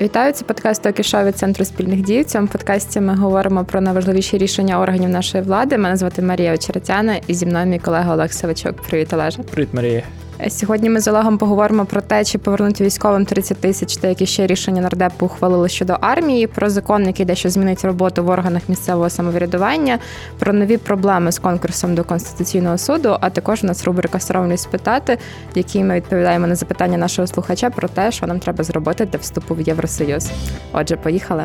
Вітаю, це подкаст «Токі від центру спільних дій. В цьому подкасті ми говоримо про найважливіші рішення органів нашої влади. Мене звати Марія Очеретяна і зі мною мій колега Олег Савичок. Привіт, Олеже. Привіт, Марія. Сьогодні ми з Олегом поговоримо про те, чи повернути військовим 30 тисяч та які ще рішення нардепу ухвалили щодо армії, про закон, який дещо змінить роботу в органах місцевого самоврядування, про нові проблеми з конкурсом до конституційного суду. А також у нас рубрика «Соромність спитати, в якій ми відповідаємо на запитання нашого слухача про те, що нам треба зробити для вступу в Євросоюз. Отже, поїхали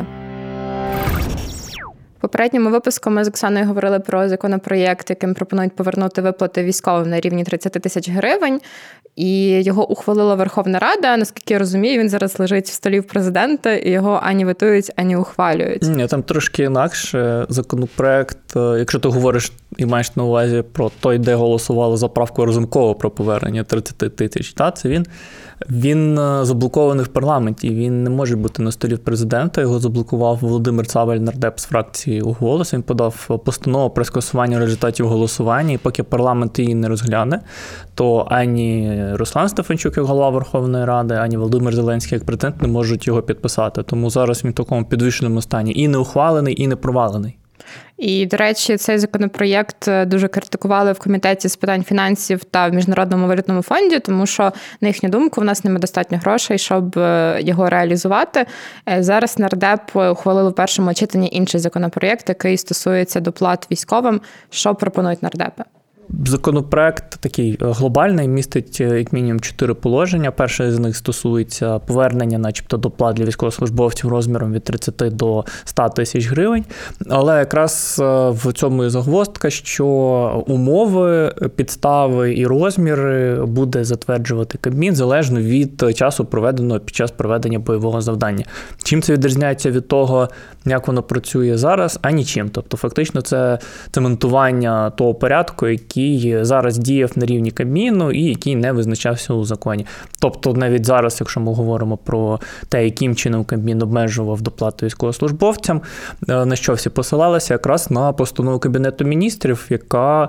попередньому випуску ми з Оксаною говорили про законопроєкт, яким пропонують повернути виплати військовим на рівні 30 тисяч гривень, і його ухвалила Верховна Рада. Наскільки я розумію, він зараз лежить в столі президента, і його ані витують, ані ухвалюють. Ні, там трошки інакше законопроект. Е, якщо ти говориш і маєш на увазі про той, де голосували за правку Розумкова про повернення 30 тисяч, та це він. Він е, заблокований в парламенті. Він не може бути на столі президента. Його заблокував Володимир Цавель, нардеп з фракції «Голос». Він подав постанову про скасування результатів голосування. І поки парламент її не розгляне, то ані Руслан Стефанчук, як голова Верховної Ради, ані Володимир Зеленський, як президент, не можуть його підписати. Тому зараз він в такому підвищеному стані і не ухвалений, і не провалений. І, до речі, цей законопроєкт е, дуже критикували в комітеті з питань фінансів та в міжнародному валютному фонді, тому що на їхню думку в нас немає достатньо грошей, щоб е, його реалізувати. Е, зараз нардеп ухвалили в першому читанні інший законопроєкт, який стосується доплат військовим. Що пропонують нардепи? Законопроект такий е, глобальний, містить е, як мінімум чотири положення. Перше з них стосується повернення, начебто, доплат для військовослужбовців розміром від 30 до 100 тисяч гривень. Але якраз е, в цьому і загвоздка, що умови, підстави і розміри буде затверджувати Кабмін залежно від часу, проведеного під час проведення бойового завдання. Чим це відрізняється від того, як воно працює зараз, а нічим. Тобто, фактично, це цементування того порядку, який який зараз діяв на рівні Кабміну і який не визначався у законі. Тобто, навіть зараз, якщо ми говоримо про те, яким чином Кабмін обмежував доплату військовослужбовцям, е, на що всі посилалися, якраз на постанову Кабінету міністрів, яка е,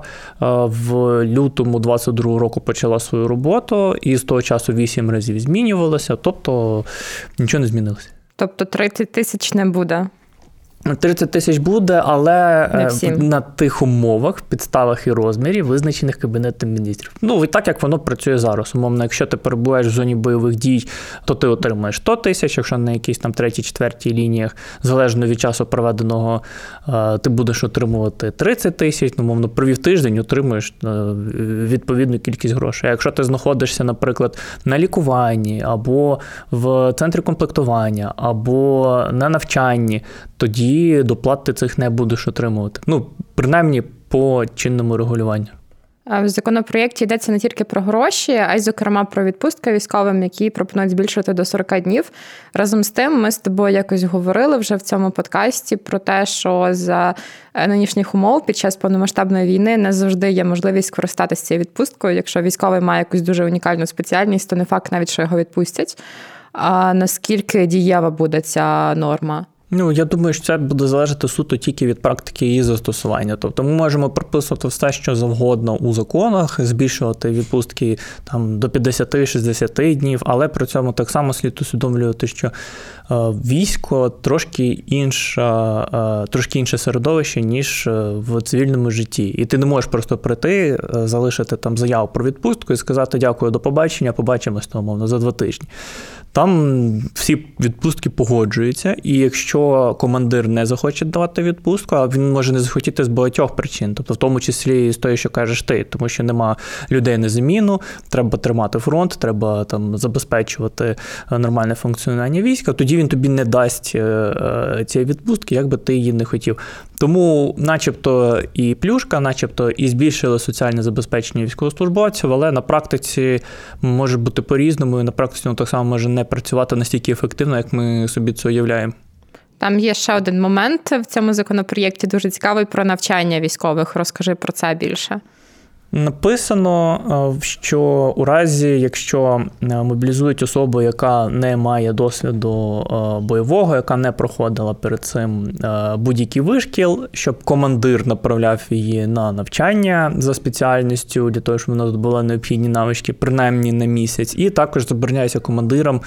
в лютому 22 року почала свою роботу, і з того часу вісім разів змінювалася, тобто нічого не змінилося. Тобто 30 тисяч не буде. 30 тисяч буде, але е, на тих умовах, підставах і розмірі, визначених кабінетом міністрів. Ну і так як воно працює зараз. Умовно, якщо ти перебуваєш в зоні бойових дій, то ти отримаєш 100 тисяч, якщо на якійсь там третій, четвертій лініях, залежно від часу проведеного, е, ти будеш отримувати 30 тисяч, ну, мовно, провів тиждень, отримуєш е, відповідну кількість грошей. А якщо ти знаходишся, наприклад, на лікуванні або в центрі комплектування, або на навчанні, тоді тоді доплат ти цих не будеш отримувати. Ну, принаймні по чинному регулюванню. В законопроєкті йдеться не тільки про гроші, а й, зокрема, про відпустки військовим, які пропонують збільшити до 40 днів. Разом з тим, ми з тобою якось говорили вже в цьому подкасті про те, що за е, нинішніх умов під час повномасштабної війни не завжди є можливість скористатися цією відпусткою. Якщо військовий має якусь дуже унікальну спеціальність, то не факт навіть що його відпустять. А наскільки дієва буде ця норма? Ну, я думаю, що це буде залежати суто тільки від практики її застосування. Тобто ми можемо прописувати все, що завгодно у законах, збільшувати відпустки там до 50-60 днів, але при цьому так само слід усвідомлювати, що військо трошки інша, е, трошки інше середовище, ніж е, в цивільному житті. І ти не можеш просто прийти, залишити там заяву про відпустку і сказати дякую, до побачення, побачимось там, умовно, за два тижні. Там всі відпустки погоджуються, і якщо командир не захоче давати відпустку, а він може не захотіти з багатьох причин, тобто в тому числі з того, що кажеш ти, тому що нема людей на заміну, треба тримати фронт, треба там забезпечувати нормальне функціонування війська. Тоді він тобі не дасть е, е, цієї відпустки, як би ти її не хотів. Тому, начебто, і плюшка, начебто, і збільшили соціальне забезпечення військовослужбовців, але на практиці може бути по-різному, і на практиці воно так само може не працювати настільки ефективно, як ми собі це уявляємо. Там є ще один момент в цьому законопроєкті дуже цікавий про навчання військових. Розкажи про це більше. Написано, е, що у разі, якщо е, мобілізують особу, яка не має досвіду е, бойового, яка не проходила перед цим будь-який вишкіл, щоб командир направляв її на навчання за спеціальністю, для того, щоб вона здобула необхідні навички, принаймні на місяць, і також забороняється командирам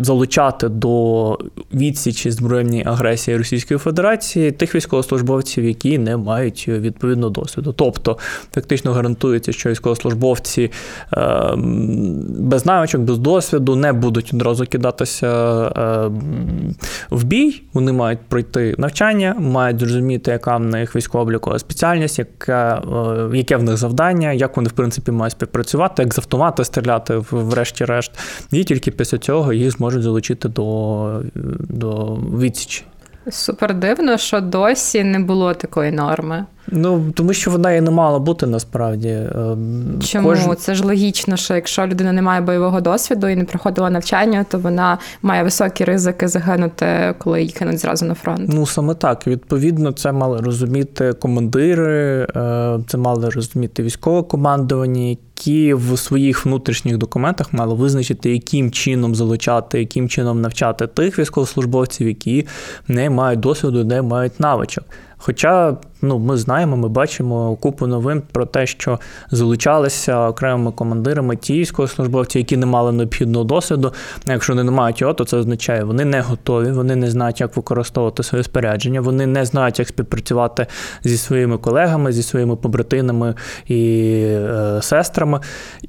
залучати до відсічі збройної агресії Російської Федерації тих військовослужбовців, які не мають відповідного досвіду. Тобто, фактично гарантується, що військовослужбовці е, без навичок, без досвіду не будуть одразу кидатися е, в бій. Вони мають пройти навчання, мають зрозуміти, яка в них військово-облікова спеціальність, яке, яке в них завдання, як вони в принципі мають співпрацювати, як з автомата стріляти, врешті-решт. І тільки після цього їх зможуть залучити до, до відсічі. Супер дивно, що досі не було такої норми. Ну, тому що вона і не мала бути насправді. Ем, Чому? Кож... Це ж логічно, що якщо людина не має бойового досвіду і не проходила навчання, то вона має високі ризики загинути, коли її кинуть зразу на фронт. Ну саме так. Відповідно, це мали розуміти командири, е, це мали розуміти військове командування, які в своїх внутрішніх документах мали визначити, яким чином залучати, яким чином навчати тих військовослужбовців, які не мають досвіду, не мають навичок. Хоча ну, ми знаємо, ми бачимо купу новин про те, що залучалися окремими командирами ті військовослужбовці, які не мали необхідного досвіду. Якщо вони не мають його, то це означає, вони не готові, вони не знають, як використовувати своє спорядження, вони не знають, як співпрацювати зі своїми колегами, зі своїми побратинами і е, сестрами.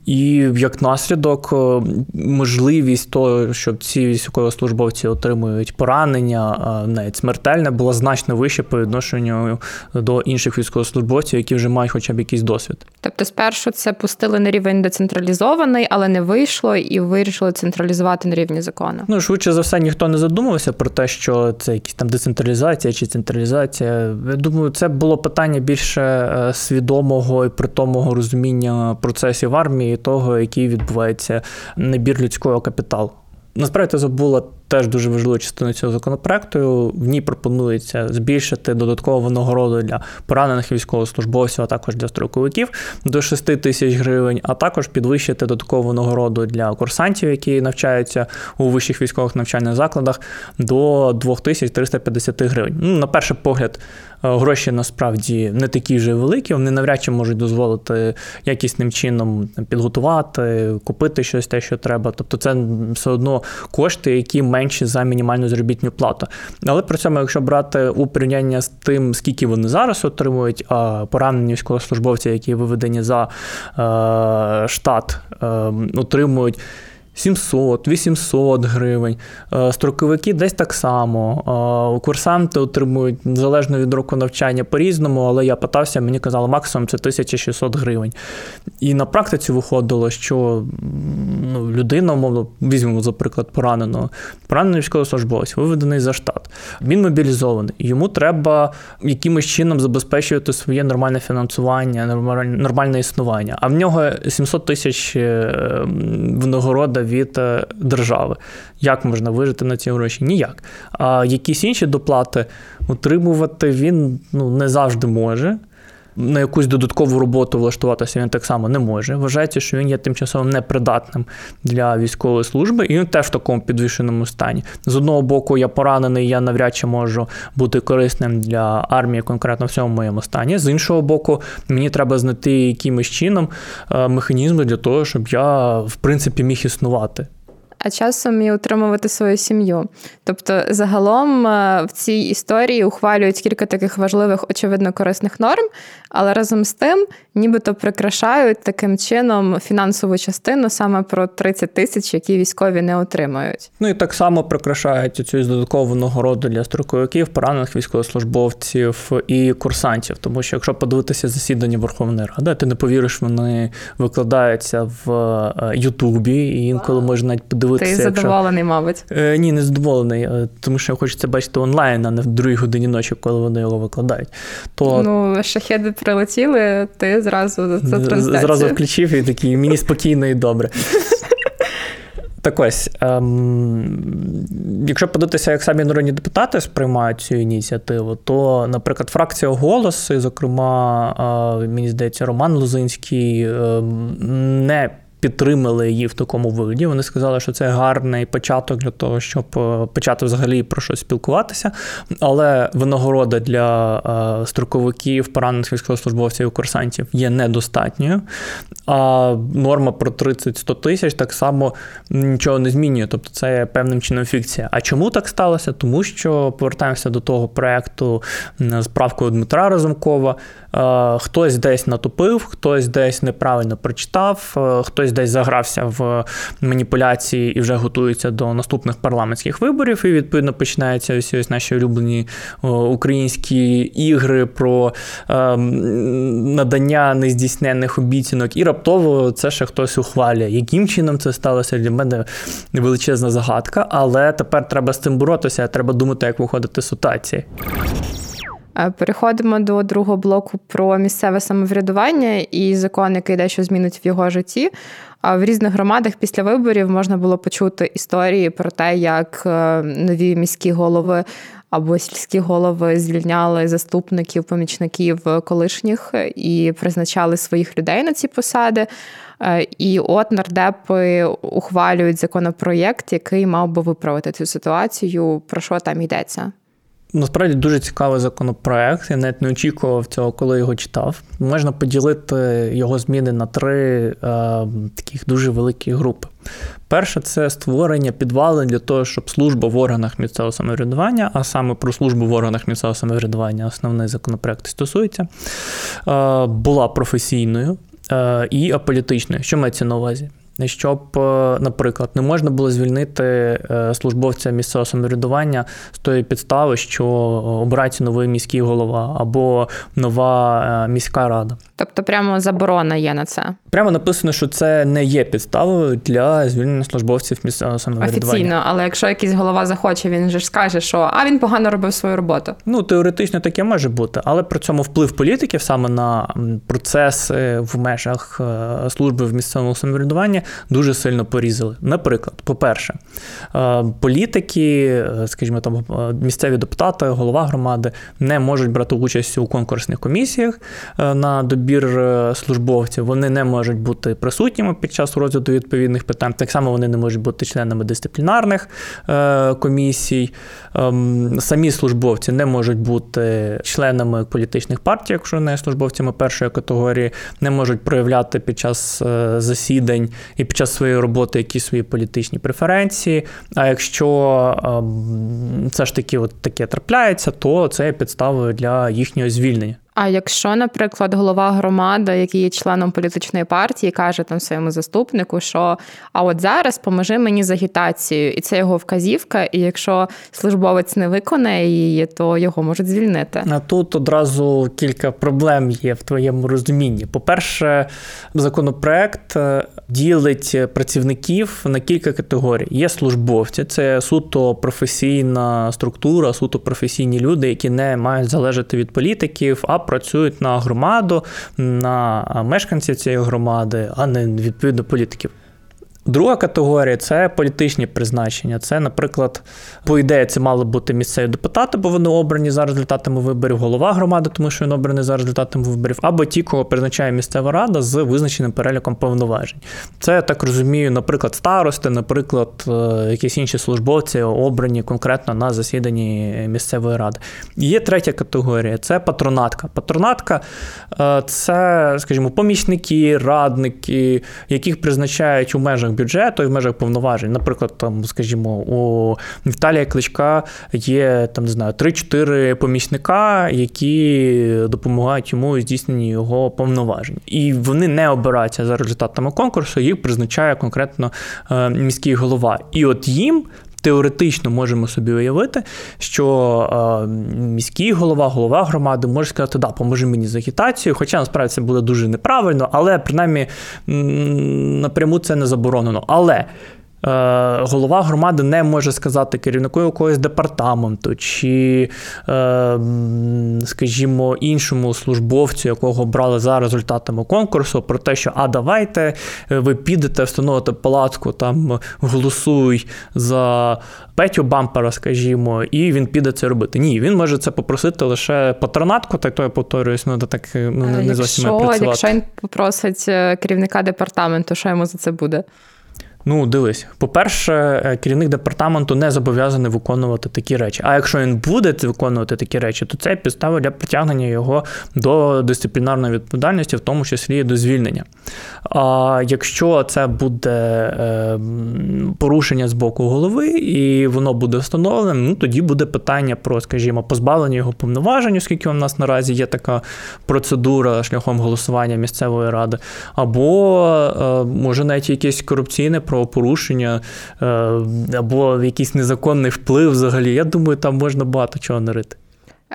І як наслідок, е, можливість того, щоб ці військовослужбовці отримують поранення, навіть смертельне, була значно вища по відношенню до інших військовослужбовців, які вже мають хоча б якийсь досвід. Тобто, спершу це пустили на рівень децентралізований, але не вийшло, і вирішили централізувати на рівні закону. Ну швидше за все, ніхто не задумувався про те, що це якісь там децентралізація чи централізація. Я думаю, це було питання більше е, свідомого і притомого розуміння процесів армії, того, який відбувається набір людського капіталу. Насправді забула теж дуже важливу частину цього законопроекту. В ній пропонується збільшити додаткову винагороду для поранених військовослужбовців, а також для строковиків до 6 тисяч гривень, а також підвищити додаткову винагороду для курсантів, які навчаються у вищих військових навчальних закладах, до 2350 гривень. Ну, На перший погляд, е, гроші насправді не такі вже великі, вони навряд чи можуть дозволити якісним чином підготувати, купити щось те, що треба. Тобто, це все одно кошти, які менші за мінімальну заробітну плату. Але при цьому, якщо брати у порівняння з тим, скільки вони зараз отримують, поранені військовослужбовці, які виведені за е, штат, е, отримують. 700, 800 гривень. Е, строковики десь так само. Е, курсанти отримують залежно від року навчання по-різному, але я питався, мені казали, максимум це 1600 гривень. І на практиці виходило, що ну, людина, умовно, візьмемо, за приклад, пораненого, поранений військовослужбовець, виведений за штат. Він мобілізований. Йому треба якимось чином забезпечувати своє нормальне фінансування, нормальне існування. А в нього 700 тисяч е, винагорода від е, держави. Як можна вижити на ці гроші? Ніяк. А якісь інші доплати отримувати він ну, не завжди може на якусь додаткову роботу влаштуватися він так само не може. Вважається, що він є тимчасово непридатним для військової служби, і він теж в такому підвищеному стані. З одного боку, я поранений, я навряд чи можу бути корисним для армії, конкретно в цьому моєму стані. З іншого боку, мені треба знайти якимось чином е, механізми для того, щоб я в принципі міг існувати а часом і утримувати свою сім'ю. Тобто, загалом е, в цій історії ухвалюють кілька таких важливих, очевидно, корисних норм, але разом з тим, нібито прикрашають таким чином фінансову частину саме про 30 тисяч, які військові не отримають. Ну і так само прикрашають цю додаткову нагороду для строковиків, поранених військовослужбовців і курсантів. Тому що, якщо подивитися засідання Верховної Ради, ти не повіриш, вони викладаються в е, Ютубі, і інколи можна навіть подивитися. Ти задоволений, якщо... мабуть? Е, Ні, не задоволений, е, тому що хочеться бачити онлайн, а не в другій годині ночі, коли вони його викладають. То ну шахеди прилетіли, ти зразу за трансляцію. Зразу включив і такий, мені спокійно і добре. Так ось, ем, якщо подивитися, як самі народні депутати сприймають цю ініціативу, то, наприклад, фракція «Голос», і, зокрема, е, мені здається, Роман Лозинський е, не підтримали її в такому вигляді. Вони сказали, що це гарний початок для того, щоб е, почати взагалі про щось спілкуватися. Але винагорода для е, строковиків, поранених військовослужбовців і курсантів є недостатньою. А норма про 30-100 тисяч так само нічого не змінює. Тобто це певним чином фікція. А чому так сталося? Тому що повертаємося до того проекту з правкою Дмитра Разумкова. Е, хтось десь натопив, хтось десь неправильно прочитав, хтось хтось десь загрався в маніпуляції і вже готується до наступних парламентських виборів. І відповідно починаються ось ось наші улюблені українські ігри про е, надання нездійсненних обіцянок. І раптово це ще хтось ухвалює. Яким чином це сталося для мене величезна загадка, але тепер треба з цим боротися. Треба думати, як виходити з ситуації. Е, переходимо до другого блоку про місцеве самоврядування і закон, який дещо змінить в його житті. В різних громадах після виборів можна було почути історії про те, як е, нові міські голови або сільські голови звільняли заступників, помічників колишніх і призначали своїх людей на ці посади. Е, і от нардепи ухвалюють законопроєкт, який мав би виправити цю ситуацію. Про що там йдеться? Насправді дуже цікавий законопроект. Я навіть не очікував цього, коли його читав. Можна поділити його зміни на три е, таких дуже великі групи. Перше, це створення підвалин для того, щоб служба в органах місцевого самоврядування, а саме про службу в органах місцевого самоврядування, основний законопроект стосується, е, була професійною е, і аполітичною. Що мається на увазі? Щоб, е, наприклад, не можна було звільнити е, службовця місцевого самоврядування з тої підстави, що обирається новий міський голова або нова е, міська рада. Тобто, прямо заборона є на це. Прямо написано, що це не є підставою для звільнення службовців місцевого самоврядування. Офіційно, але якщо якийсь голова захоче, він же ж скаже, що а він погано робив свою роботу. Ну теоретично таке може бути, але при цьому вплив політиків саме на процеси в межах служби в місцевому самоврядуванні дуже сильно порізали. Наприклад, по-перше, е, політики, е, скажімо, там е, місцеві депутати, голова громади не можуть брати участь у конкурсних комісіях на добір службовців. Вони не можуть бути присутніми під час розгляду відповідних питань. Так само вони не можуть бути членами дисциплінарних комісій. Ем, самі службовці не можуть бути членами політичних партій, якщо не службовцями першої категорії, не можуть проявляти під час засідань і під час своєї роботи якісь свої політичні преференції. А якщо ем, це ж таки от таке трапляється, то це є підставою для їхнього звільнення. А якщо, наприклад, голова громади, який є членом політичної партії, каже там своєму заступнику, що а от зараз поможи мені з агітацією, і це його вказівка. І якщо службовець не виконає її, то його можуть звільнити. А тут одразу кілька проблем є в твоєму розумінні. По-перше, законопроект е, ділить працівників на кілька категорій. Є службовці, це суто професійна структура, суто професійні люди, які не мають залежати від політиків. а працюють на громаду, на мешканців цієї громади, а не відповідно політиків. Друга категорія це політичні призначення. Це, наприклад, по ідеї, це мали бути місцеві депутати, бо вони обрані за результатами виборів, голова громади, тому що він обраний за результатами виборів, або ті, кого призначає місцева рада з визначеним переліком повноважень. Це я так розумію, наприклад, старости, наприклад, е, якісь інші службовці обрані конкретно на засіданні місцевої ради. Є третя категорія це патронатка. Патронатка е, це, скажімо, помічники, радники, яких призначають у межах бюджету і в межах повноважень. Наприклад, там, скажімо, у Віталія Кличка є там не знаю 3-4 помічника, які допомагають йому у здійсненні його повноважень. І вони не обираються за результатами конкурсу, їх призначає конкретно е, міський голова. І от їм теоретично можемо собі уявити, що міський голова, голова громади може сказати, да, поможи мені з агітацією, хоча насправді це буде дуже неправильно, але принаймні напряму це не заборонено. Але голова громади не може сказати керівнику якогось департаменту чи, скажімо, іншому службовцю, якого брали за результатами конкурсу, про те, що а давайте ви підете, встановите палатку, там голосуй за Петю бампера, скажімо, і він піде це робити. Ні, він може це попросити лише патронатку, так то я повторююсь, ну так ну, не зовсім працювати. Якщо він попросить е, керівника департаменту, що йому за це буде? Ну, дивись, по-перше, е, керівник департаменту не зобов'язаний виконувати такі речі. А якщо він буде виконувати такі речі, то це підстава для притягнення його до дисциплінарної відповідальності, в тому числі до звільнення. А якщо це буде е, порушення з боку голови, і воно буде встановленим, ну тоді буде питання про, скажімо, позбавлення його повноважень, оскільки у нас наразі є така процедура шляхом голосування місцевої ради, або е, може навіть якесь корупційне правопорушення е, або якийсь незаконний вплив взагалі. Я думаю, там можна багато чого нарити.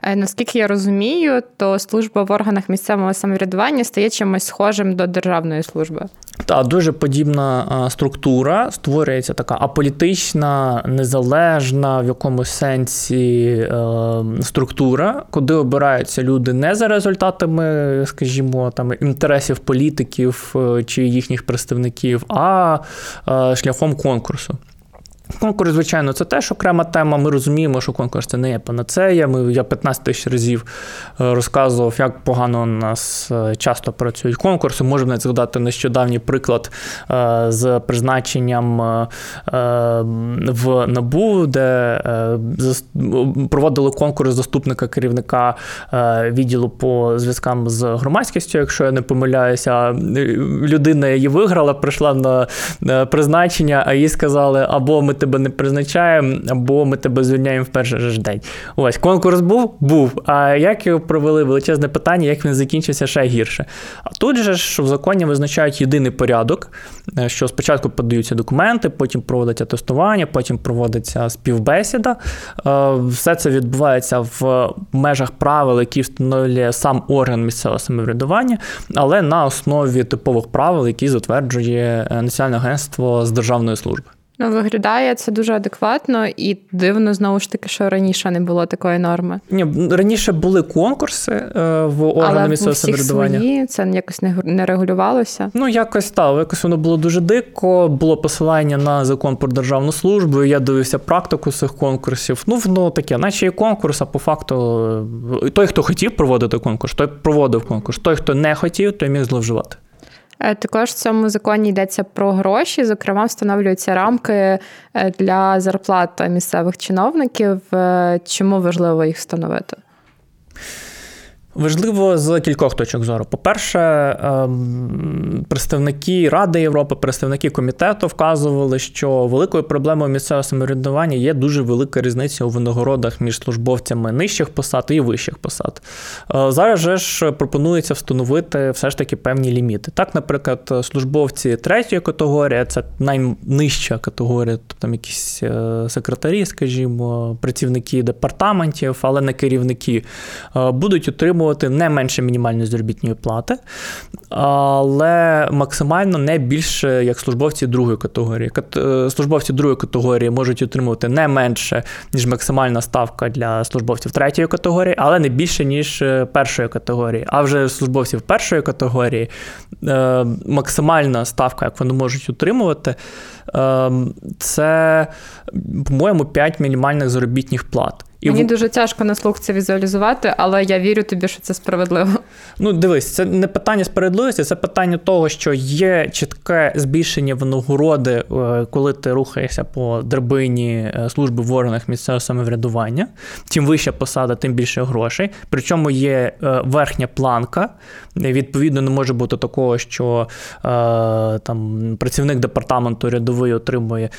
Е, наскільки я розумію, то служба в органах місцевого самоврядування стає чимось схожим до державної служби. Так, дуже подібна структура. Створюється така аполітична, незалежна в якомусь сенсі е, структура, куди обираються люди не за результатами, скажімо, там інтересів політиків е, чи їхніх представників, а шляхом конкурсу. Конкурс, звичайно, це теж окрема тема. Ми розуміємо, що конкурс це не є панацея. Ми, Я 15 тисяч разів е, розказував, як погано у нас е, часто працюють конкурси. Можемо навіть згадати нещодавній приклад е, з призначенням в НАБУ, де проводили конкурс заступника керівника відділу по зв'язкам з громадськістю, якщо я не помиляюся. Людина її виграла, прийшла на призначення, а їй сказали, або ми тебе не призначаємо, або ми тебе звільняємо в перший ж день. Ось конкурс був, був. А як його провели величезне питання, як він закінчився ще гірше. А тут же що в законі визначають єдиний порядок, е, що спочатку подаються документи, потім проводиться тестування, потім проводиться співбесіда. Е, все це відбувається в межах правил, які встановлює сам орган місцевого самоврядування, але на основі типових правил, які затверджує е, Національне агентство з державної служби. Ну, виглядає це дуже адекватно і дивно знову ж таки, що раніше не було такої норми. Ні, раніше були конкурси е, в органи місцевого самоврядування. свої, це якось не не регулювалося. Ну якось так, якось воно було дуже дико. Було посилання на закон про державну службу. Я дивився практику цих конкурсів. Ну воно таке, наче є конкурс, а по факту е, той, хто хотів проводити конкурс, той проводив конкурс. Той, хто не хотів, той міг зловживати. Е, також в цьому законі йдеться про гроші. Зокрема, встановлюються рамки е, для зарплат місцевих чиновників. Е, чому важливо їх встановити? Важливо з кількох точок зору. По-перше, ем, представники Ради Європи, представники комітету вказували, що великою проблемою місцевого самоврядування є дуже велика різниця у винагородах між службовцями нижчих посад і вищих посад. Е, зараз же ж пропонується встановити все ж таки певні ліміти. Так, наприклад, службовці третьої категорії це найнижча категорія, тобто там якісь е, секретарі, скажімо, працівники департаментів, але не керівники, е, будуть отримувати отримувати не менше мінімальної заробітної плати, але максимально не більше як службовці другої категорії. Е, службовці другої категорії можуть отримувати не менше, ніж максимальна ставка для службовців третьої категорії, але не більше, ніж е, першої категорії. А вже службовців першої категорії е, максимальна ставка, як вони можуть отримувати, це, по-моєму, 5 мінімальних заробітних плат. І Мені в... дуже тяжко на слух це візуалізувати, але я вірю тобі, що це справедливо. Ну, дивись, це не питання справедливості, це питання того, що є чітке збільшення винагороди, е, коли ти рухаєшся по драбині е, служби в органах місцевого самоврядування. Чим вища посада, тим більше грошей. Причому є е, верхня планка. Відповідно, не може бути такого, що там працівник департаменту рядовий отримує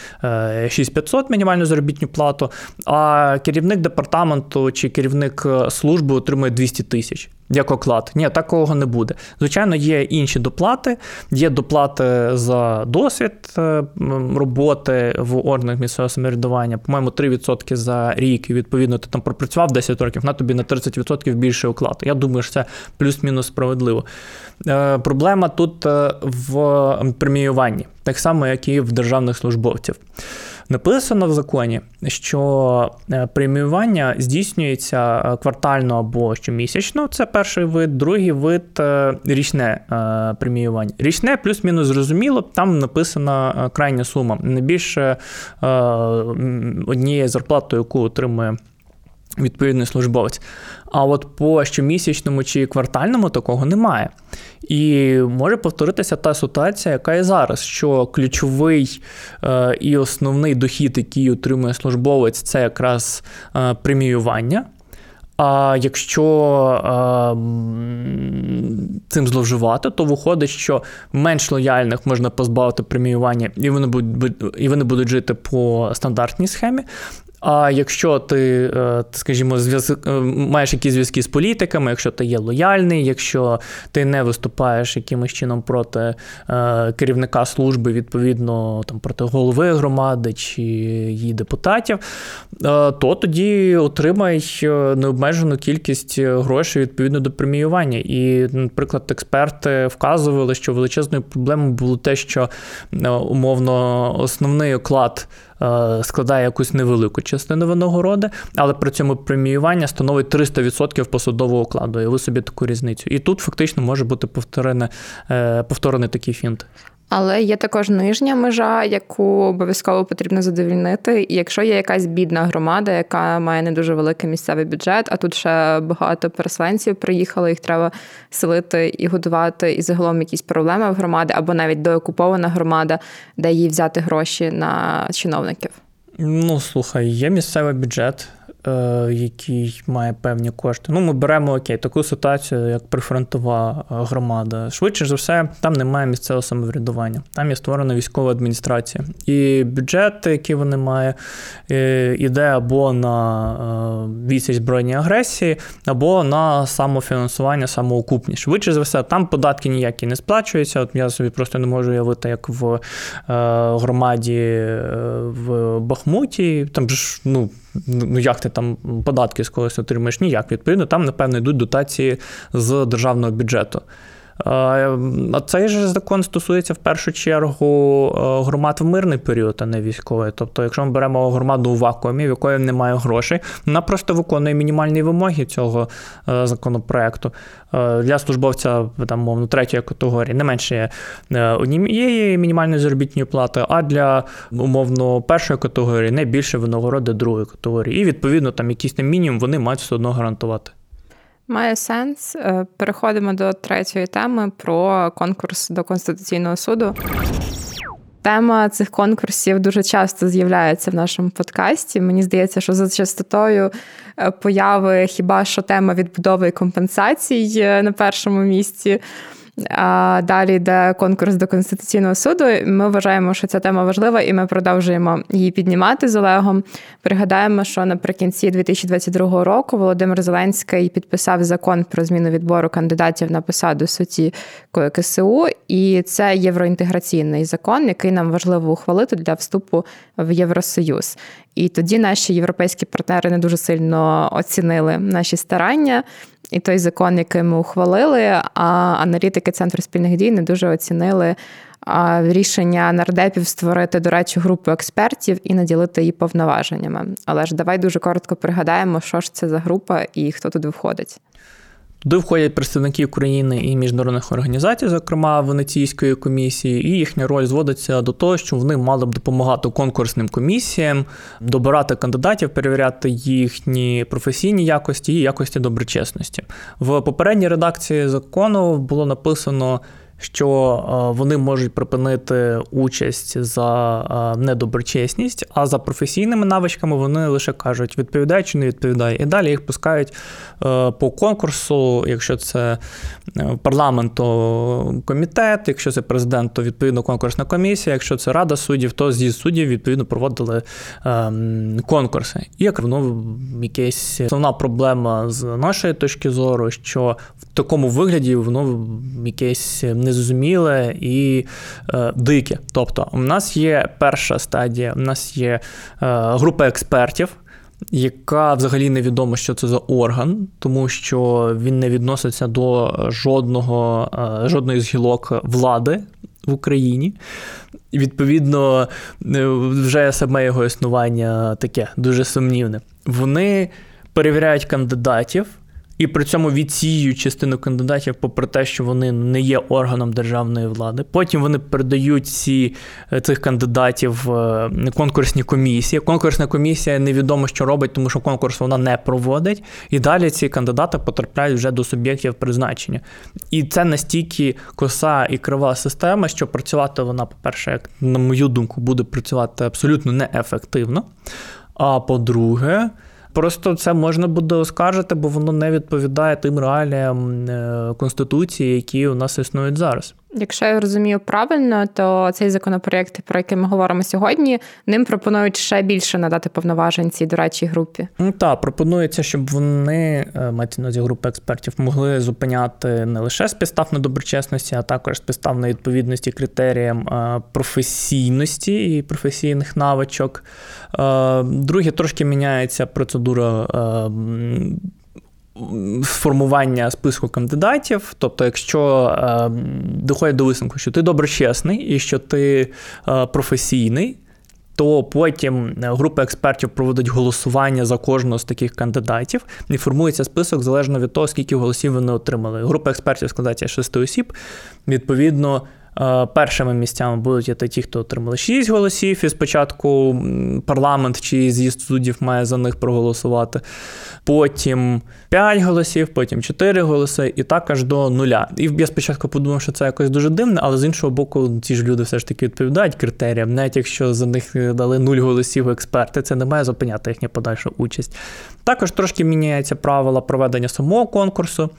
6500 мінімальну заробітну плату, а керівник департаменту департаменту чи керівник служби отримує 200 тисяч як оклад. Ні, такого не буде. Звичайно, є інші доплати, є доплати за досвід е, роботи в органах місцевого самоврядування. По-моєму, 3% за рік, і відповідно, ти там пропрацював 10 років, на тобі на 30% більше оклад. Я думаю, що це плюс-мінус справедливо. Е, проблема тут е, в преміюванні, так само, як і в державних службовців. Написано в законі, що е, преміювання здійснюється е, квартально або щомісячно. Це перший вид, другий вид е, річне преміювання. Річне плюс-мінус зрозуміло, там написана крайня сума. Не більше однієї зарплати, яку отримує відповідний службовець. А от по щомісячному чи квартальному такого немає. І може повторитися та ситуація, яка є зараз, що ключовий е, і основний дохід, який отримує службовець, це якраз е, преміювання. А якщо е, цим зловживати, то виходить, що менш лояльних можна позбавити преміювання, і вони будуть і вони будуть жити по стандартній схемі. А якщо ти, е, скажімо, е, маєш якісь зв'язки з політиками, якщо ти є лояльний, якщо ти не виступаєш якимось чином проти е, керівника служби, відповідно там проти голови громади чи її депутатів, то тоді отримай необмежену кількість грошей відповідно до преміювання. І, наприклад, експерти вказували, що величезною проблемою було те, що умовно основний оклад. Е, складає якусь невелику частину винагороди, але при цьому преміювання становить 300% посадового окладу. І ви собі таку різницю. І тут фактично може бути повторене, е, повторений такий фінт. Але є також нижня межа, яку обов'язково потрібно задовільнити. І якщо є якась бідна громада, яка має не дуже великий місцевий бюджет, а тут ще багато переселенців приїхали, їх треба селити і годувати, і загалом якісь проблеми в громаді, або навіть доокупована громада, де їй взяти гроші на чиновників. Ну слухай, є місцевий бюджет. Е, який має певні кошти. Ну, ми беремо окей, таку ситуацію, як прифронтова е, громада. Швидше за все, там немає місцевого самоврядування, там є створена військова адміністрація. І бюджет, який вони мають, е, іде або на відсіч збройній агресії, або на самофінансування, самоокупність. Швидше за все, там податки ніякі не сплачуються. От я собі просто не можу уявити, як в громаді в Бахмуті. Там ж ну. Ну, як ти там податки з когось отримаєш? Ніяк. Відповідно, там, напевно, йдуть дотації з державного бюджету. А цей же закон стосується в першу чергу громад в мирний період, а не військовий. Тобто, якщо ми беремо громаду у вакуумі, в якої немає грошей, вона просто виконує мінімальні вимоги цього законопроекту. Для службовця там, мовно, третьої категорії не менше е, однієї мінімальної заробітної плати, а для умовно першої категорії не більше винагороди другої категорії. І відповідно там якийсь там мінімум вони мають все одно гарантувати. Має сенс. Е, переходимо до третьої теми про конкурс до Конституційного суду. Тема цих конкурсів дуже часто з'являється в нашому подкасті. Мені здається, що за частотою е, появи хіба що тема відбудови і компенсацій е, на першому місці. А Далі йде конкурс до Конституційного суду. Ми вважаємо, що ця тема важлива, і ми продовжуємо її піднімати з Олегом. Пригадаємо, що наприкінці 2022 року Володимир Зеленський підписав закон про зміну відбору кандидатів на посаду судді КСУ, і це євроінтеграційний закон, який нам важливо ухвалити для вступу в Євросоюз. І тоді наші європейські партнери не дуже сильно оцінили наші старання і той закон, який ми ухвалили, а аналітики Центру спільних дій не дуже оцінили рішення нардепів створити, до речі, групу експертів і наділити її повноваженнями. Але ж давай дуже коротко пригадаємо, що ж це за група і хто туди входить. Туди входять представники України і міжнародних організацій, зокрема Венеційської комісії, і їхня роль зводиться до того, що вони мали б допомагати конкурсним комісіям, добирати кандидатів, перевіряти їхні професійні якості і якості доброчесності. В попередній редакції закону було написано що е, вони можуть припинити участь за е, недоброчесність, а за професійними навичками вони лише кажуть, відповідає чи не відповідає. І далі їх пускають е, по конкурсу, якщо це парламент, то комітет, якщо це президент, то відповідно конкурсна комісія, якщо це рада суддів, то з'їзд суддів відповідно проводили конкурси. І як воно якась основна проблема з нашої точки зору, що в такому вигляді воно якесь незрозуміле і е, дике. Тобто, у нас є перша стадія, у нас є е, група експертів. Яка взагалі невідомо, що це за орган, тому що він не відноситься до жодного, е, жодної з гілок влади в Україні. І відповідно, е, вже саме його існування таке дуже сумнівне. Вони перевіряють кандидатів. І при цьому відсіюють частину кандидатів, попри те, що вони не є органом державної влади. Потім вони передають ці, е, цих кандидатів в конкурсні комісії. Конкурсна комісія невідомо, що робить, тому що конкурс вона не проводить. І далі ці кандидати потрапляють вже до суб'єктів призначення. І це настільки коса і крива система, що працювати вона, по-перше, як на мою думку, буде працювати абсолютно неефективно. А по-друге, Просто це можна буде оскаржити, бо воно не відповідає тим реаліям е, конституції, які у нас існують зараз. Якщо я розумію правильно, то цей законопроєкт, про який ми говоримо сьогодні, ним пропонують ще більше надати повноважень цій дорадчій групі. Ну, так, пропонується, щоб вони е, мають на групи експертів могли зупиняти не лише з підстав на доброчесності, а також з підстав на відповідності критеріям е, професійності і професійних навичок. Е, друге, трошки міняється процедура Сформування списку кандидатів, тобто, якщо е, доходить до висновку, що ти доброчесний і що ти е, професійний, то потім група експертів проводить голосування за кожного з таких кандидатів і формується список залежно від того, скільки голосів вони отримали. Група експертів складається з шести осіб. Відповідно. Е, першими місцями будуть йти ті, хто отримали 6 голосів, і спочатку парламент чи з'їзд суддів має за них проголосувати. Потім 5 голосів, потім 4 голоси, і так аж до нуля. І я спочатку подумав, що це якось дуже дивно, але з іншого боку, ці ж люди все ж таки відповідають критеріям, навіть якщо за них дали 0 голосів експерти, це не має зупиняти їхню подальшу участь. Також трошки міняються правила проведення самого конкурсу.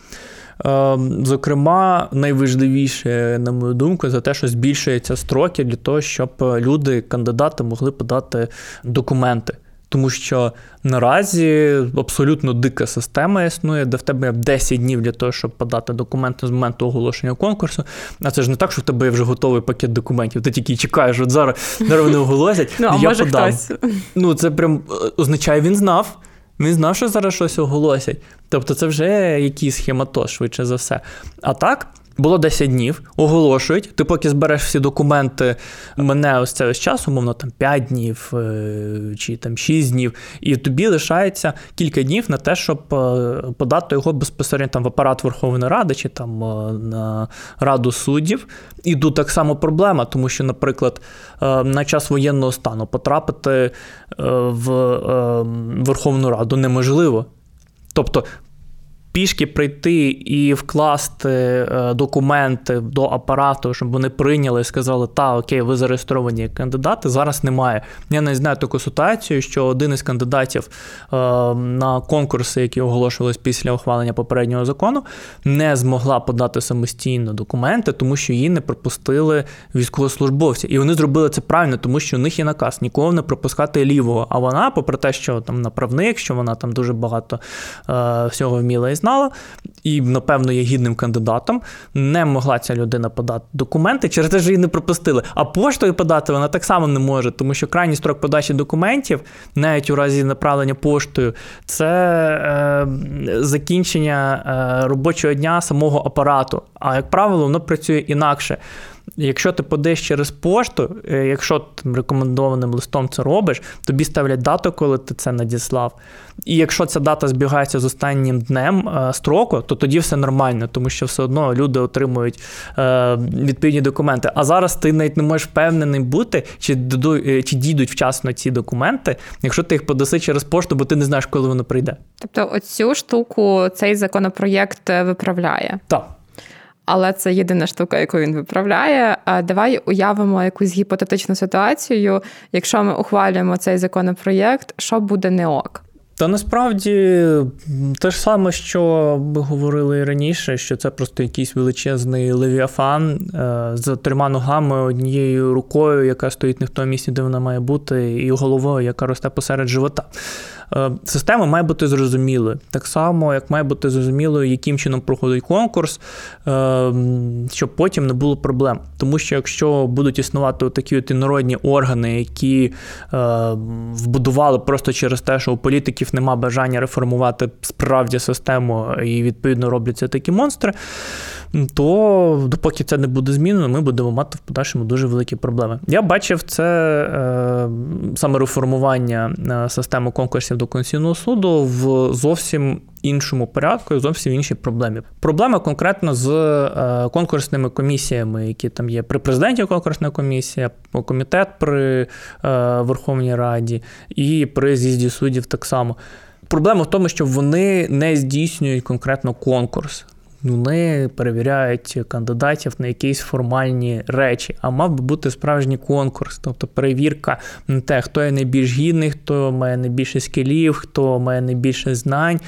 Ем, зокрема, найважливіше, на мою думку, за те, що збільшуються строки для того, щоб люди, кандидати, могли подати документи. Тому що наразі абсолютно дика система існує, де в тебе 10 днів для того, щоб подати документи з моменту оголошення конкурсу. А це ж не так, що в тебе є вже готовий пакет документів. Ти тільки чекаєш, от зараз зараз вони оголосять. Ну, а я може подам. Хтось. Ну, це прям е, означає, він знав. Він знав, що зараз щось оголосять. Тобто це вже якийсь схематоз, швидше за все. А так, було 10 днів, оголошують. Ти поки збереш всі документи, мене ось це ось час, умовно, там 5 днів е, чи там 6 днів, і тобі лишається кілька днів на те, щоб е, подати його безпосередньо там в апарат Верховної Ради чи там е, на Раду суддів. І тут так само проблема, тому що, наприклад, на час воєнного стану потрапити в Верховну Раду неможливо. Тобто пішки прийти і вкласти е, документи до апарату, щоб вони прийняли і сказали, та окей, ви зареєстровані як кандидати. Зараз немає. Я не знаю таку ситуацію, що один із кандидатів е, на конкурси, які оголошувались після ухвалення попереднього закону, не змогла подати самостійно документи, тому що її не пропустили військовослужбовці. І вони зробили це правильно, тому що у них є наказ нікого не пропускати лівого. А вона, попри те, що там направник, що вона там дуже багато е, всього вміла і знала, знала, і, напевно, є гідним кандидатом. Не могла ця людина подати документи, через те, що її не пропустили. А поштою подати вона так само не може, тому що крайній строк подачі документів, навіть у разі направлення поштою, це е, закінчення е, робочого дня самого апарату. А як правило, воно працює інакше. Якщо ти подаєш через пошту, е, якщо ти рекомендованим листом це робиш, тобі ставлять дату, коли ти це надіслав. І якщо ця дата збігається з останнім днем е, строку, то тоді все нормально, тому що все одно люди отримують е, відповідні документи. А зараз ти навіть не можеш впевнений бути, чи чи дійдуть вчасно ці документи, якщо ти їх подаси через пошту, бо ти не знаєш, коли воно прийде. Тобто, оцю штуку цей законопроєкт виправляє. Так. Але це єдина штука, яку він виправляє. Давай уявимо якусь гіпотетичну ситуацію. Якщо ми ухвалюємо цей законопроєкт, що буде не ок? Та насправді те ж саме, що ми говорили раніше, що це просто якийсь величезний левіафан е, з трьома ногами, однією рукою, яка стоїть не в тому місці, де вона має бути, і головою, яка росте посеред живота. Е, система має бути зрозумілою. Так само, як має бути зрозумілою, яким чином проходить конкурс, е, щоб потім не було проблем. Тому що якщо будуть існувати такі от інородні органи, які вбудували просто через те, що у політиків нема бажання реформувати справді систему і відповідно робляться такі монстри, то допоки це не буде змінено, ми будемо мати в подальшому дуже великі проблеми. Я бачив це е, саме реформування е, системи конкурсів до Конституційного суду в зовсім. Іншому порядку і зовсім іншій проблемі. Проблема конкретно з е, конкурсними комісіями, які там є при президенті конкурсна комісія, комітет при е, Верховній Раді і при з'їзді суддів так само. Проблема в тому, що вони не здійснюють конкретно конкурс вони перевіряють кандидатів на якісь формальні речі, а мав би бути справжній конкурс, тобто перевірка на те, хто є найбільш гідний, хто має найбільше скілів, хто має найбільше знань.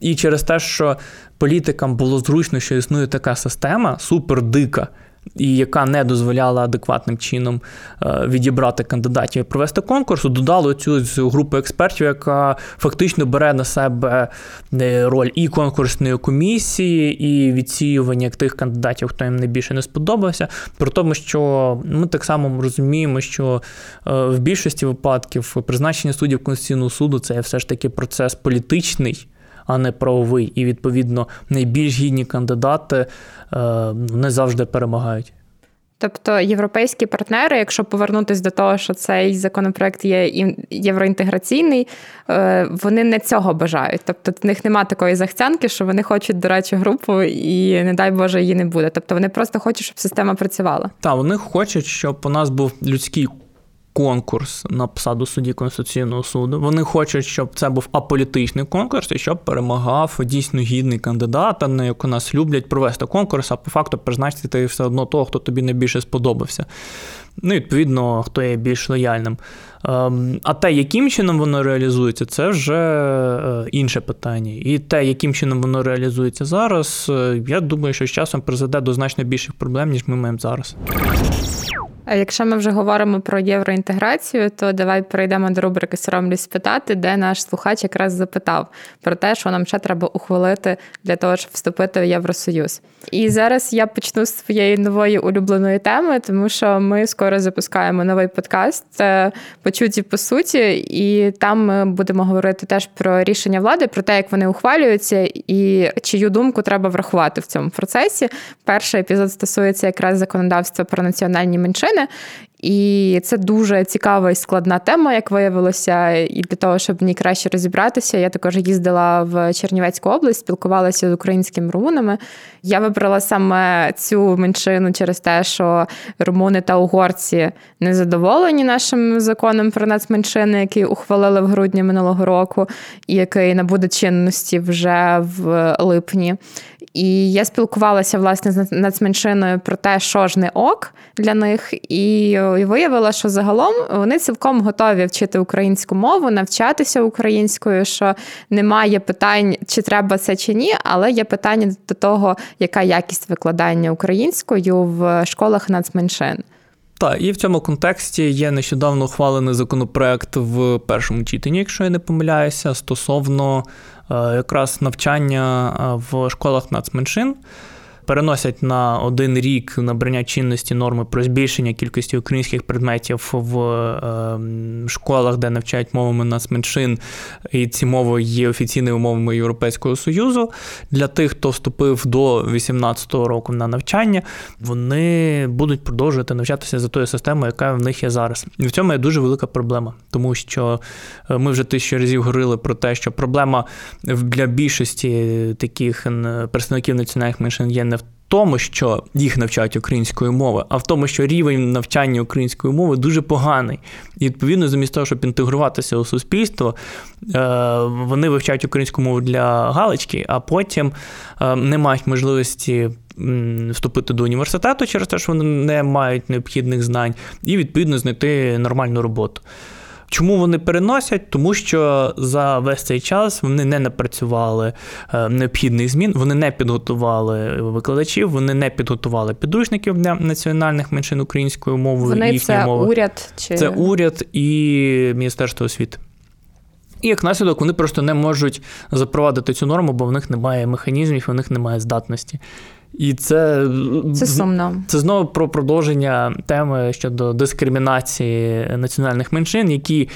І через те, що політикам було зручно, що існує така система, супер дика і яка не дозволяла адекватним чином е, відібрати кандидатів і провести конкурс, додали цю групу експертів, яка фактично бере на себе е, роль і конкурсної комісії, і відсіювання тих кандидатів, хто їм найбільше не сподобався. При тому, що ми так само розуміємо, що е, в більшості випадків призначення суддів Конституційного суду це все ж таки процес політичний а не правовий. І, відповідно, найбільш гідні кандидати е, не завжди перемагають. Тобто європейські партнери, якщо повернутися до того, що цей законопроект є євроінтеграційний, е, вони не цього бажають. Тобто в них немає такої захцянки, що вони хочуть до речі групу, і не дай Боже її не буде. Тобто вони просто хочуть, щоб система працювала. Так, вони хочуть, щоб у нас був людський конкурс на посаду судді Конституційного суду. Вони хочуть, щоб це був аполітичний конкурс і щоб перемагав дійсно гідний кандидат, а не як у нас люблять провести конкурс, а по факту призначити все одно того, хто тобі найбільше сподобався. Ну, відповідно, хто є більш лояльним. Ем, а те, яким чином воно реалізується, це вже е, інше питання. І те, яким чином воно реалізується зараз, е, я думаю, що з часом призведе до значно більших проблем, ніж ми маємо зараз. Якщо ми вже говоримо про євроінтеграцію, то давай перейдемо до рубрики Соромлюсь спитати, де наш слухач якраз запитав про те, що нам ще треба ухвалити для того, щоб вступити в Євросоюз. І зараз я почну з своєї нової улюбленої теми, тому що ми скоро запускаємо новий подкаст «Почуті по суті, і там ми будемо говорити теж про рішення влади, про те, як вони ухвалюються, і чию думку треба врахувати в цьому процесі. Перший епізод стосується якраз законодавства про національні меншини. І це дуже цікава і складна тема, як виявилося. І для того, щоб в ній краще розібратися, я також їздила в Чернівецьку область, спілкувалася з українськими румунами. Я вибрала саме цю меншину через те, що румуни та угорці не задоволені нашим законом про нацменшини, який ухвалили в грудні минулого року, і який набуде чинності вже в липні. І я спілкувалася власне з нацменшиною про те, що ж не ок для них, і виявила, що загалом вони цілком готові вчити українську мову, навчатися українською, що немає питань, чи треба це чи ні, але є питання до того, яка якість викладання українською в школах нацменшин. Так, і в цьому контексті є нещодавно ухвалений законопроект в першому читанні, якщо я не помиляюся, стосовно якраз навчання е, в школах нацменшин переносять на один рік набрання чинності норми про збільшення кількості українських предметів в е, школах, де навчають мовами нацменшин, і ці мови є офіційними мовами Європейського Союзу. Для тих, хто вступив до 2018 року на навчання, вони будуть продовжувати навчатися за тою системою, яка в них є зараз. І в цьому є дуже велика проблема, тому що е, ми вже тисячу разів говорили про те, що проблема для більшості таких представників національних меншин є не тому, що їх навчають української мови, а в тому, що рівень навчання української мови дуже поганий. І відповідно, замість того, щоб інтегруватися у суспільство, е, вони вивчають українську мову для галочки, а потім е, не мають можливості вступити до університету через те, що вони не мають необхідних знань, і відповідно знайти нормальну роботу. Чому вони переносять? Тому що за весь цей час вони не напрацювали е, необхідних змін, вони не підготували викладачів, вони не підготували підручників для національних меншин українською мовою. Вони це мови. уряд чи це уряд і Міністерство освіти. І як наслідок вони просто не можуть запровадити цю норму, бо в них немає механізмів, в них немає здатності. І це це сумно. Це знову про продовження теми щодо дискримінації національних меншин, які,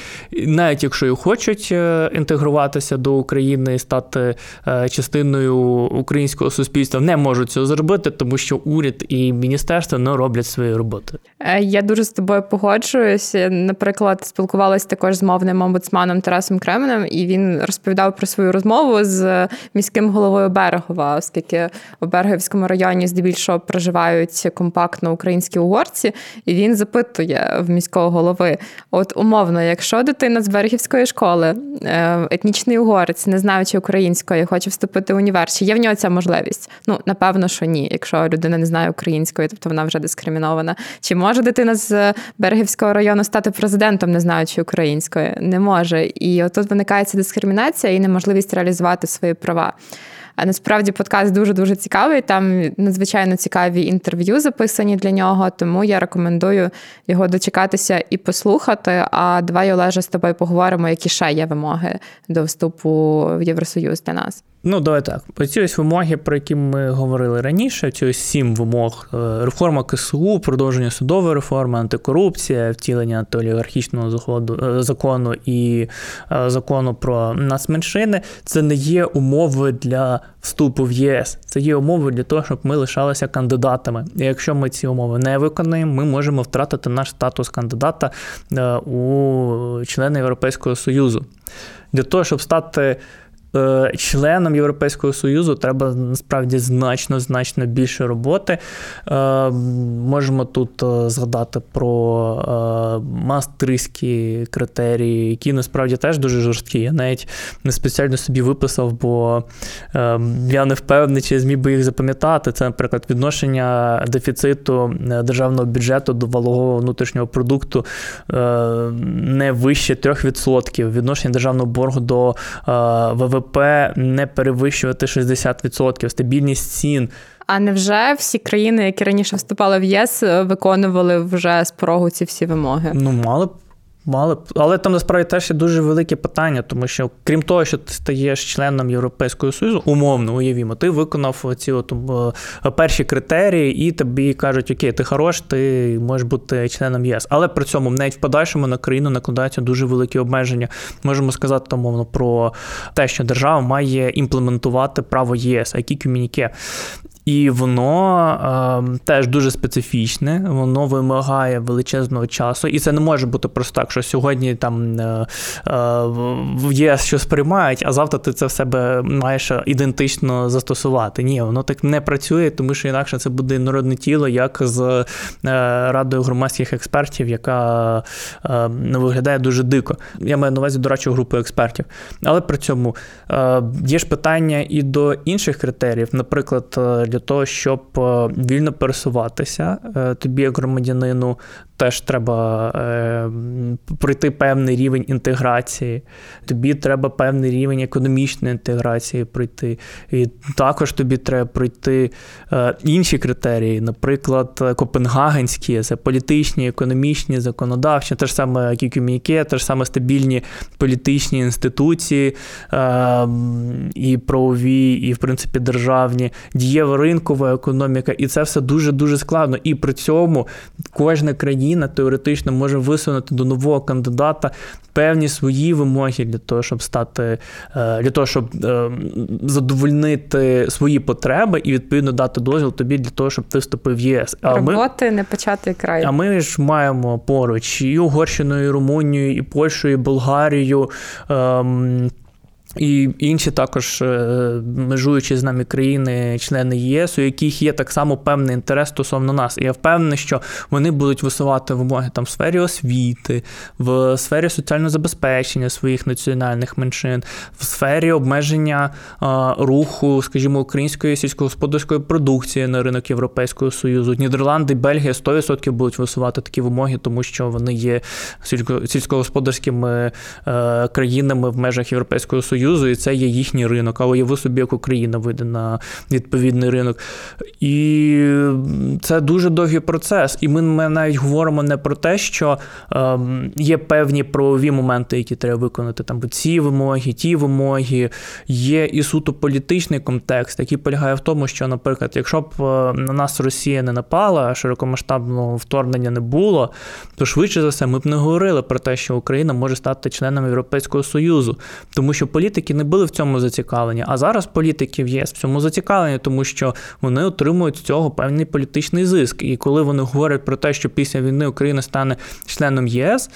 навіть якщо і хочуть е, інтегруватися до України і стати е, частиною українського суспільства, не можуть цього зробити, тому що уряд і міністерство не роблять свої роботи. Е, я дуже з тобою погоджуюся. Наприклад, спілкувалася також з мовним омбудсманом Тарасом Кременем, і він розповідав про свою розмову з міським головою Берегова, оскільки у Берегівському районі здебільшого проживають компактно українські угорці, і він запитує в міського голови: от умовно, якщо дитина з берегівської школи, е, етнічний угорець, не знаючи української, хоче вступити в універ, є в нього ця можливість? Ну напевно, що ні, якщо людина не знає української, тобто вона вже дискримінована. Чи може дитина з Берегівського району стати президентом, не знаючи української? Не може. І отут виникає ця дискримінація і неможливість реалізувати свої права. А насправді подкаст дуже дуже цікавий. Там надзвичайно цікаві інтерв'ю записані для нього. Тому я рекомендую його дочекатися і послухати. А давай Олеже з тобою поговоримо, які ще є вимоги до вступу в Євросоюз для нас. Ну, давай так. Оці ось вимоги, про які ми говорили раніше, ці ось сім вимог: е, реформа КСУ, продовження судової реформи, антикорупція, втілення антиолігархічного е, закону і е, закону про нацменшини, це не є умови для вступу в ЄС. Це є умови для того, щоб ми лишалися кандидатами. І якщо ми ці умови не виконаємо, ми можемо втратити наш статус кандидата у члени Європейського Союзу. Для того, щоб стати членам Європейського Союзу треба насправді значно значно більше роботи. Е, можемо тут е, згадати про мастерські критерії, які насправді теж дуже жорсткі. Я навіть не спеціально собі виписав, бо я не впевнений, чи зміг би їх запам'ятати. Це, наприклад, відношення дефіциту державного бюджету до валового внутрішнього продукту не вище 3%. Відношення державного боргу до ВВП ВВП не перевищувати 60%, стабільність цін. А невже всі країни, які раніше вступали в ЄС, виконували вже з порогу ці всі вимоги? Ну, мали б. Мали б, але там насправді теж є дуже велике питання, тому що крім того, що ти стаєш членом Європейського Союзу, умовно уявімо, ти виконав ці от е, перші критерії, і тобі кажуть, окей, ти хорош, ти можеш бути членом єС. Але при цьому навіть в подальшому на країну накладаються дуже великі обмеження. Можемо сказати умовно про те, що держава має імплементувати право ЄС, які комюніке. І воно е, теж дуже специфічне, воно вимагає величезного часу. І це не може бути просто так, що сьогодні там е, е, в ЄС щось приймають, а завтра ти це в себе маєш ідентично застосувати. Ні, воно так не працює, тому що інакше це буде народне тіло, як з е, радою громадських експертів, яка е, виглядає дуже дико. Я маю на увазі дорадчу групу експертів. Але при цьому е, є ж питання і до інших критеріїв, наприклад, для для того, щоб е, вільно пересуватися е, тобі, як громадянину, теж треба е, пройти певний рівень інтеграції, тобі треба певний рівень економічної інтеграції пройти. І також тобі треба пройти інші критерії, наприклад, Копенгагенські, це політичні, економічні, законодавчі, те ж саме Кікюміке, те ж саме стабільні політичні інституції е, і правові, і, в принципі, державні, дієва ринкова економіка, і це все дуже-дуже складно. І при цьому кожна країна теоретично може висунути до нового кандидата певні свої вимоги для того, щоб стати е, для того, щоб е, задовольнити свої потреби і відповідно дати дозвіл тобі для того, щоб ти вступив в ЄС. А Роботи ми, не почати край. А ми ж маємо поруч і Угорщиною, і Румунією, і Польщею, і Болгарію. Ем, І інші також е, межуючі з нами країни, члени ЄС, у яких є так само певний інтерес стосовно нас. І я впевнений, що вони будуть висувати вимоги там в сфері освіти, в сфері соціального забезпечення своїх національних меншин, в сфері обмеження руху, скажімо, української сільськогосподарської продукції на ринок Європейського Союзу. Нідерланди, Бельгія 100% будуть висувати такі вимоги, тому що вони є сільськогосподарськими е, країнами в межах Європейського Союзу. Союзу, і це є їхній ринок. А уяви собі, як Україна вийде на відповідний ринок. І це дуже довгий процес. І ми навіть говоримо не про те, що е, є певні правові моменти, які треба виконати. Там ці вимоги, ті вимоги. Є і суто політичний контекст, який полягає в тому, що, наприклад, якщо б е, на нас Росія не напала, широкомасштабного вторгнення не було, то швидше за все ми б не говорили про те, що Україна може стати членом Європейського Союзу, тому що політика політики не були в цьому зацікавлені. А зараз політики в ЄС в цьому зацікавлені, тому що вони отримують з цього певний політичний зиск. І коли вони говорять про те, що після війни Україна стане членом ЄС,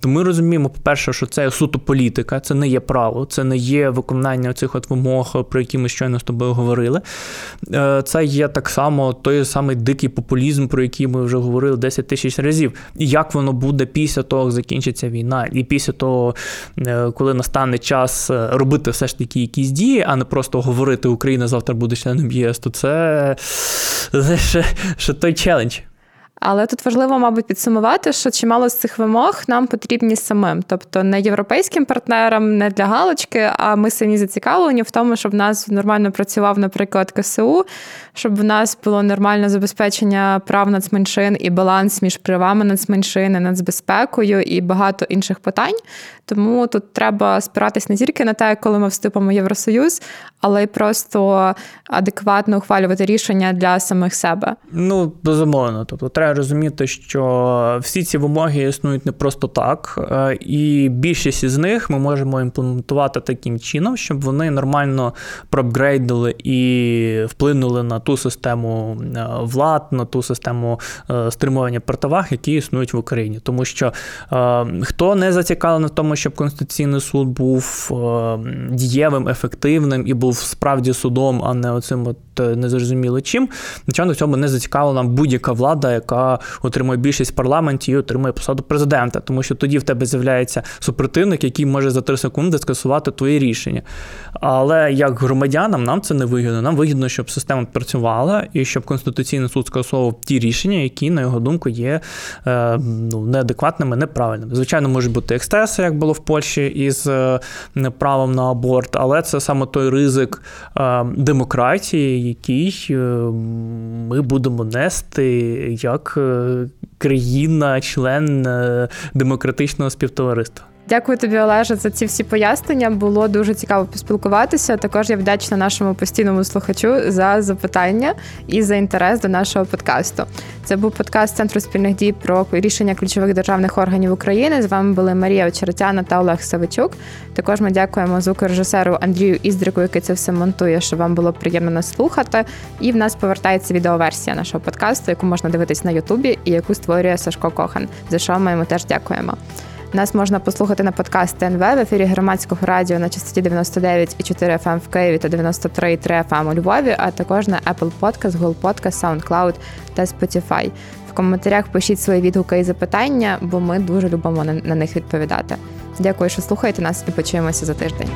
то ми розуміємо, по-перше, що це суто політика, це не є право, це не є виконання цих от вимог, про які ми щойно з тобою говорили. Е, це є так само той самий дикий популізм, про який ми вже говорили 10 тисяч разів. І як воно буде після того, як закінчиться війна, і після того, е, коли настане час е, робити все ж таки якісь дії, а не просто говорити Україна завтра буде членом ЄС, то це ще, ще той челендж. Але тут важливо, мабуть, підсумувати, що чимало з цих вимог нам потрібні самим, тобто не європейським партнерам, не для галочки, а ми самі зацікавлені в тому, щоб в нас нормально працював, наприклад, КСУ, щоб в нас було нормальне забезпечення прав нацменшин і баланс між правами нацменшини, нацбезпекою і багато інших питань. Тому тут треба спиратись не тільки на те, коли ми вступимо в Євросоюз, але й просто адекватно ухвалювати рішення для самих себе. Ну безумовно, тобто треба розуміти, що всі ці вимоги існують не просто так, е, і більшість із них ми можемо імплементувати таким чином, щоб вони нормально проапгрейдили і вплинули на ту систему е, влад, на ту систему е, стримування противаг, які існують в Україні. Тому що хто не зацікавлений в тому, щоб Конституційний суд був дієвим, ефективним і був справді судом, а не оцим от незрозуміло чим, звичайно, в цьому не зацікавлена будь-яка влада, яка отримує більшість в парламенті і отримує посаду президента, тому що тоді в тебе з'являється супротивник, який може за три секунди скасувати твої рішення. Але як громадянам нам це не вигідно. Нам вигідно, щоб система працювала і щоб Конституційний суд скасовував ті рішення, які, на його думку, є е, ну, неадекватними, неправильними. Звичайно, можуть бути екстеси, як було в Польщі із е, правом на аборт, але це саме той ризик е, демократії, який ми будемо нести як країна, член демократичного співтовариства. Дякую тобі, Олеже, за ці всі пояснення. Було дуже цікаво поспілкуватися. Також я вдячна нашому постійному слухачу за запитання і за інтерес до нашого подкасту. Це був подкаст Центру спільних дій про рішення ключових державних органів України. З вами були Марія Очеретяна та Олег Савичук. Також ми дякуємо звукорежисеру Андрію Іздрику, який це все монтує, щоб вам було приємно нас слухати. І в нас повертається відеоверсія нашого подкасту, яку можна дивитись на Ютубі і яку створює Сашко Кохан. За що ми йому теж дякуємо. Нас можна послухати на подкаст ТНВ в ефірі громадського радіо на частоті 99,4 FM ем в Києві та 93,3 FM ем у Львові, а також на Apple Podcast, Google Podcast, SoundCloud та Spotify. В коментарях пишіть свої відгуки і запитання, бо ми дуже любимо на них відповідати. Дякую, що слухаєте нас, і почуємося за тиждень.